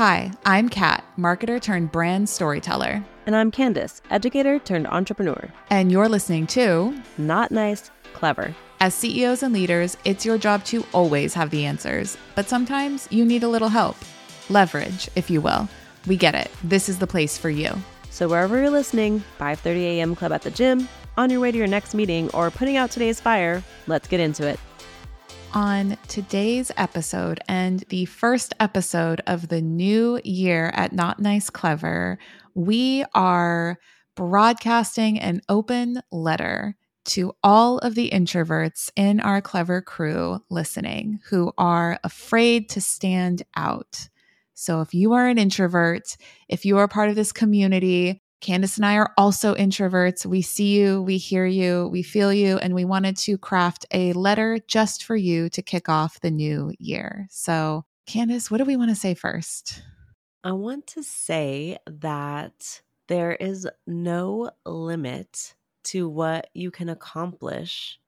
Hi, I'm Kat, marketer turned brand storyteller. And I'm Candice, educator turned entrepreneur. And you're listening to Not Nice, Clever. As CEOs and leaders, it's your job to always have the answers, but sometimes you need a little help. Leverage, if you will. We get it. This is the place for you. So wherever you're listening, 5:30 a.m. club at the gym, on your way to your next meeting, or putting out today's fire, let's get into it. On today's episode and the first episode of the new year at Not Nice Clever, we are broadcasting an open letter to all of the introverts in our clever crew listening who are afraid to stand out. So, if you are an introvert, if you are part of this community, Candice and I are also introverts. We see you, we hear you, we feel you, and we wanted to craft a letter just for you to kick off the new year. So, Candice, what do we want to say first? I want to say that there is no limit to what you can accomplish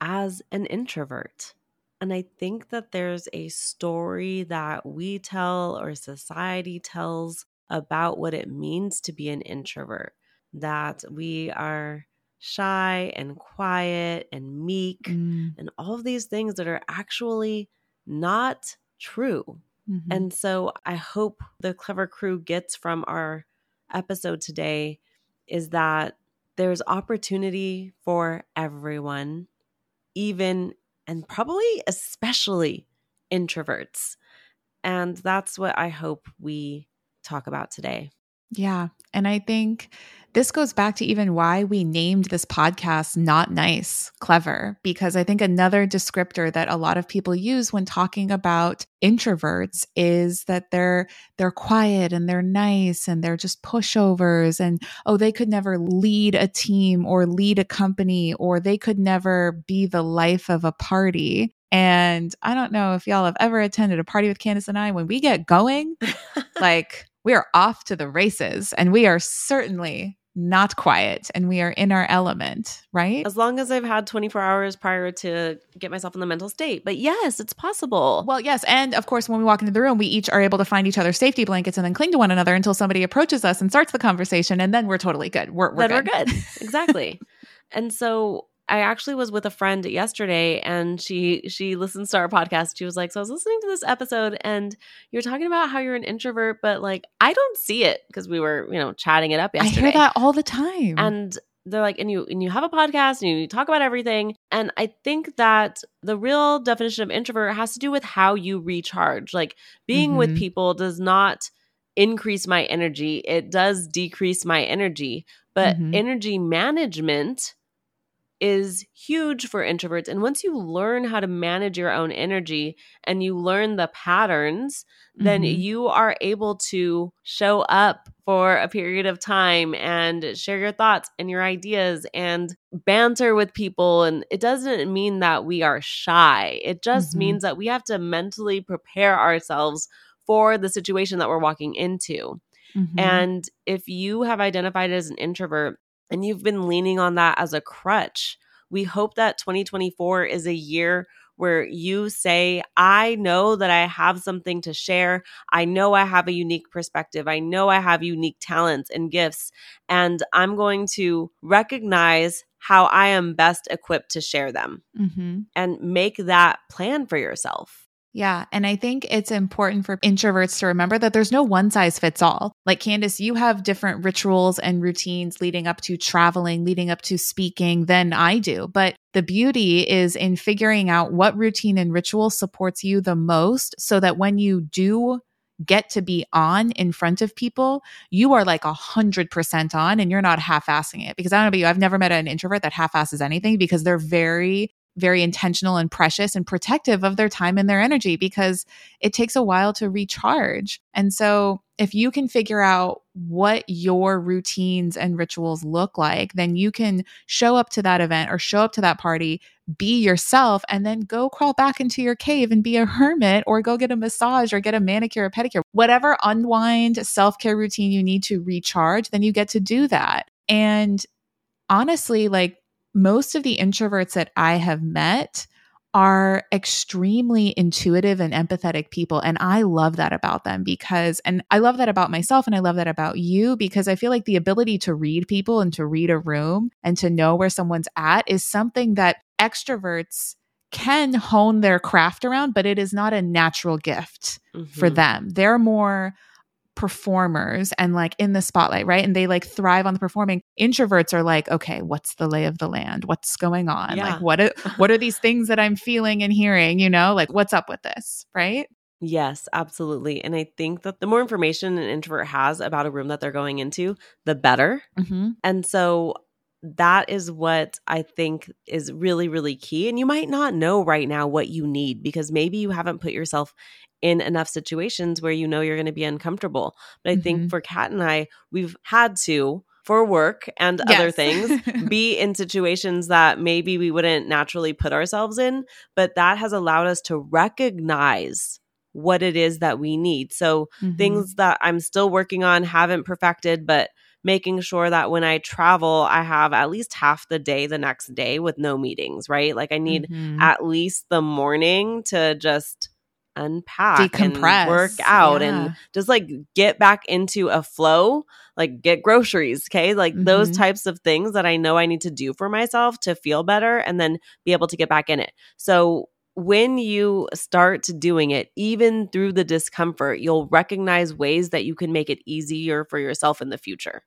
as an introvert. And I think that there's a story that we tell or society tells about what it means to be an introvert, that we are shy and quiet and meek mm. and all of these things that are actually not true. Mm-hmm. And so I hope the clever crew gets from our episode today is that there's opportunity for everyone, even and probably especially introverts. And that's what I hope we talk about today. Yeah. And I think this goes back to even why we named this podcast Not Nice, Clever, because I think another descriptor that a lot of people use when talking about introverts is that they're they're quiet and they're nice and they're just pushovers and oh they could never lead a team or lead a company or they could never be the life of a party. And I don't know if y'all have ever attended a party with Candice and I when we get going, like we are off to the races and we are certainly not quiet and we are in our element, right? As long as I've had 24 hours prior to get myself in the mental state. But yes, it's possible. Well, yes. And of course, when we walk into the room, we each are able to find each other's safety blankets and then cling to one another until somebody approaches us and starts the conversation. And then we're totally good. We're, we're then good. we're good. exactly. and so I actually was with a friend yesterday and she she listens to our podcast. She was like, "So I was listening to this episode and you're talking about how you're an introvert, but like I don't see it because we were, you know, chatting it up yesterday." I hear that all the time. And they're like, "And you and you have a podcast and you talk about everything." And I think that the real definition of introvert has to do with how you recharge. Like being mm-hmm. with people does not increase my energy. It does decrease my energy, but mm-hmm. energy management is huge for introverts. And once you learn how to manage your own energy and you learn the patterns, mm-hmm. then you are able to show up for a period of time and share your thoughts and your ideas and banter with people. And it doesn't mean that we are shy, it just mm-hmm. means that we have to mentally prepare ourselves for the situation that we're walking into. Mm-hmm. And if you have identified as an introvert, and you've been leaning on that as a crutch. We hope that 2024 is a year where you say, I know that I have something to share. I know I have a unique perspective. I know I have unique talents and gifts. And I'm going to recognize how I am best equipped to share them mm-hmm. and make that plan for yourself. Yeah. And I think it's important for introverts to remember that there's no one size fits all. Like Candice, you have different rituals and routines leading up to traveling, leading up to speaking than I do. But the beauty is in figuring out what routine and ritual supports you the most so that when you do get to be on in front of people, you are like a hundred percent on and you're not half assing it. Because I don't know about you, I've never met an introvert that half asses anything because they're very very intentional and precious and protective of their time and their energy because it takes a while to recharge. And so, if you can figure out what your routines and rituals look like, then you can show up to that event or show up to that party, be yourself, and then go crawl back into your cave and be a hermit or go get a massage or get a manicure or pedicure. Whatever unwind self care routine you need to recharge, then you get to do that. And honestly, like most of the introverts that I have met are extremely intuitive and empathetic people. And I love that about them because, and I love that about myself and I love that about you because I feel like the ability to read people and to read a room and to know where someone's at is something that extroverts can hone their craft around, but it is not a natural gift mm-hmm. for them. They're more performers and like in the spotlight, right? And they like thrive on the performing. Introverts are like, okay, what's the lay of the land? What's going on? Yeah. Like what are, what are these things that I'm feeling and hearing, you know? Like what's up with this, right? Yes, absolutely. And I think that the more information an introvert has about a room that they're going into, the better. Mm-hmm. And so that is what I think is really, really key. And you might not know right now what you need because maybe you haven't put yourself in enough situations where you know you're going to be uncomfortable. But I mm-hmm. think for Kat and I, we've had to for work and yes. other things be in situations that maybe we wouldn't naturally put ourselves in but that has allowed us to recognize what it is that we need so mm-hmm. things that i'm still working on haven't perfected but making sure that when I travel, I have at least half the day the next day with no meetings, right? Like I need mm-hmm. at least the morning to just unpack decompress and work out yeah. and just like get back into a flow like get groceries okay like mm-hmm. those types of things that i know i need to do for myself to feel better and then be able to get back in it so when you start doing it, even through the discomfort, you'll recognize ways that you can make it easier for yourself in the future.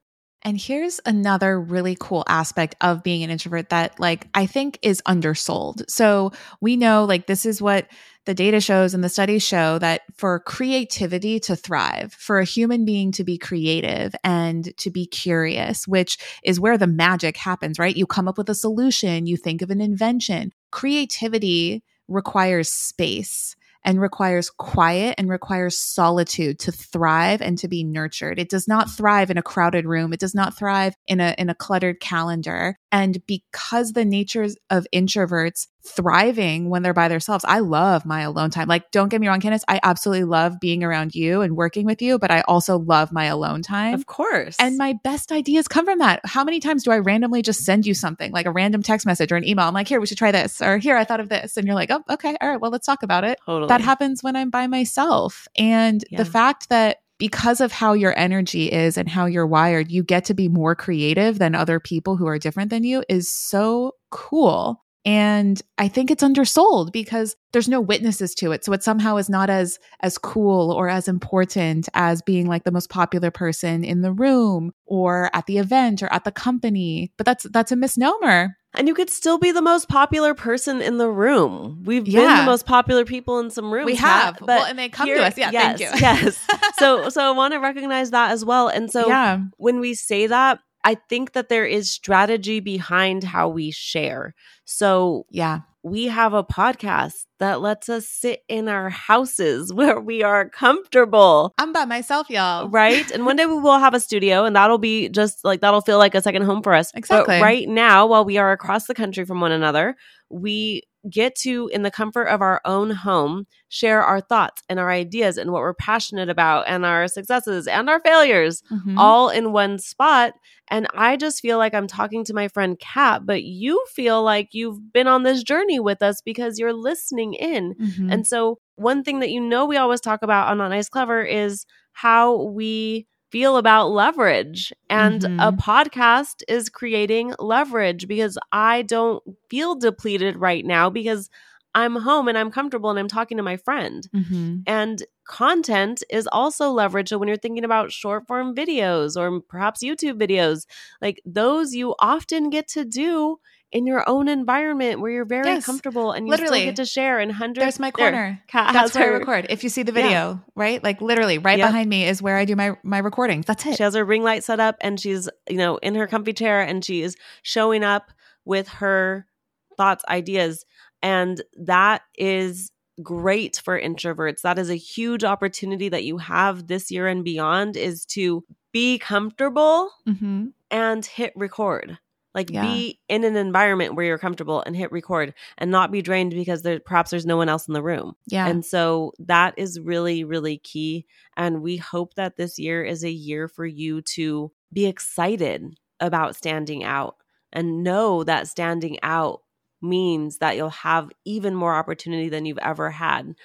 And here's another really cool aspect of being an introvert that like I think is undersold. So we know like this is what the data shows and the studies show that for creativity to thrive, for a human being to be creative and to be curious, which is where the magic happens, right? You come up with a solution, you think of an invention. Creativity requires space and requires quiet and requires solitude to thrive and to be nurtured. It does not thrive in a crowded room. It does not thrive in a in a cluttered calendar. And because the natures of introverts thriving when they're by themselves, I love my alone time. Like, don't get me wrong, Candice, I absolutely love being around you and working with you, but I also love my alone time. Of course. And my best ideas come from that. How many times do I randomly just send you something like a random text message or an email? I'm like, here, we should try this. Or here, I thought of this. And you're like, oh, okay. All right. Well, let's talk about it. Totally. That happens when I'm by myself. And yeah. the fact that because of how your energy is and how you're wired, you get to be more creative than other people who are different than you is so cool. And I think it's undersold because there's no witnesses to it. So it somehow is not as as cool or as important as being like the most popular person in the room or at the event or at the company. But that's that's a misnomer. And you could still be the most popular person in the room. We've yeah. been the most popular people in some rooms. We have, but well, and they come here, to us. Yeah, yes, thank you. yes. So, so I want to recognize that as well. And so, yeah. when we say that, I think that there is strategy behind how we share. So, yeah, we have a podcast that lets us sit in our houses where we are comfortable. I'm by myself, y'all. Right? and one day we will have a studio and that'll be just like that'll feel like a second home for us. Exactly. But right now, while we are across the country from one another, we get to, in the comfort of our own home, share our thoughts and our ideas and what we're passionate about and our successes and our failures mm-hmm. all in one spot. And I just feel like I'm talking to my friend Kat, but you feel like you've been on this journey with us because you're listening in. Mm-hmm. And so, one thing that you know we always talk about on Not Nice Clever is how we feel about leverage. And mm-hmm. a podcast is creating leverage because I don't feel depleted right now because I'm home and I'm comfortable and I'm talking to my friend. Mm-hmm. And content is also leverage. So when you're thinking about short form videos or perhaps YouTube videos, like those you often get to do in your own environment where you're very yes, comfortable and you literally. still get to share in hundreds. There's my corner. There, That's where her, I record. If you see the video, yeah. right? Like literally right yep. behind me is where I do my my recordings. That's it. She has her ring light set up and she's, you know, in her comfy chair and she is showing up with her thoughts, ideas. And that is great for introverts. That is a huge opportunity that you have this year and beyond is to be comfortable mm-hmm. and hit record. Like yeah. be in an environment where you're comfortable and hit record and not be drained because there perhaps there's no one else in the room. Yeah. And so that is really, really key. And we hope that this year is a year for you to be excited about standing out and know that standing out means that you'll have even more opportunity than you've ever had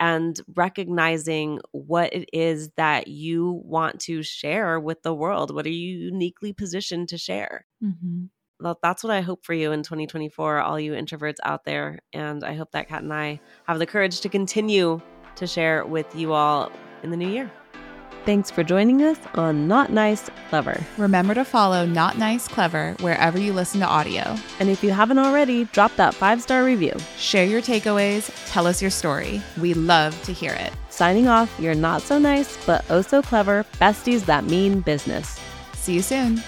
and recognizing what it is that you want to share with the world. What are you uniquely positioned to share? Mm-hmm. Well, that's what I hope for you in 2024, all you introverts out there. And I hope that Kat and I have the courage to continue to share with you all in the new year. Thanks for joining us on Not Nice Clever. Remember to follow Not Nice Clever wherever you listen to audio. And if you haven't already, drop that five star review. Share your takeaways, tell us your story. We love to hear it. Signing off, you're not so nice, but oh so clever besties that mean business. See you soon.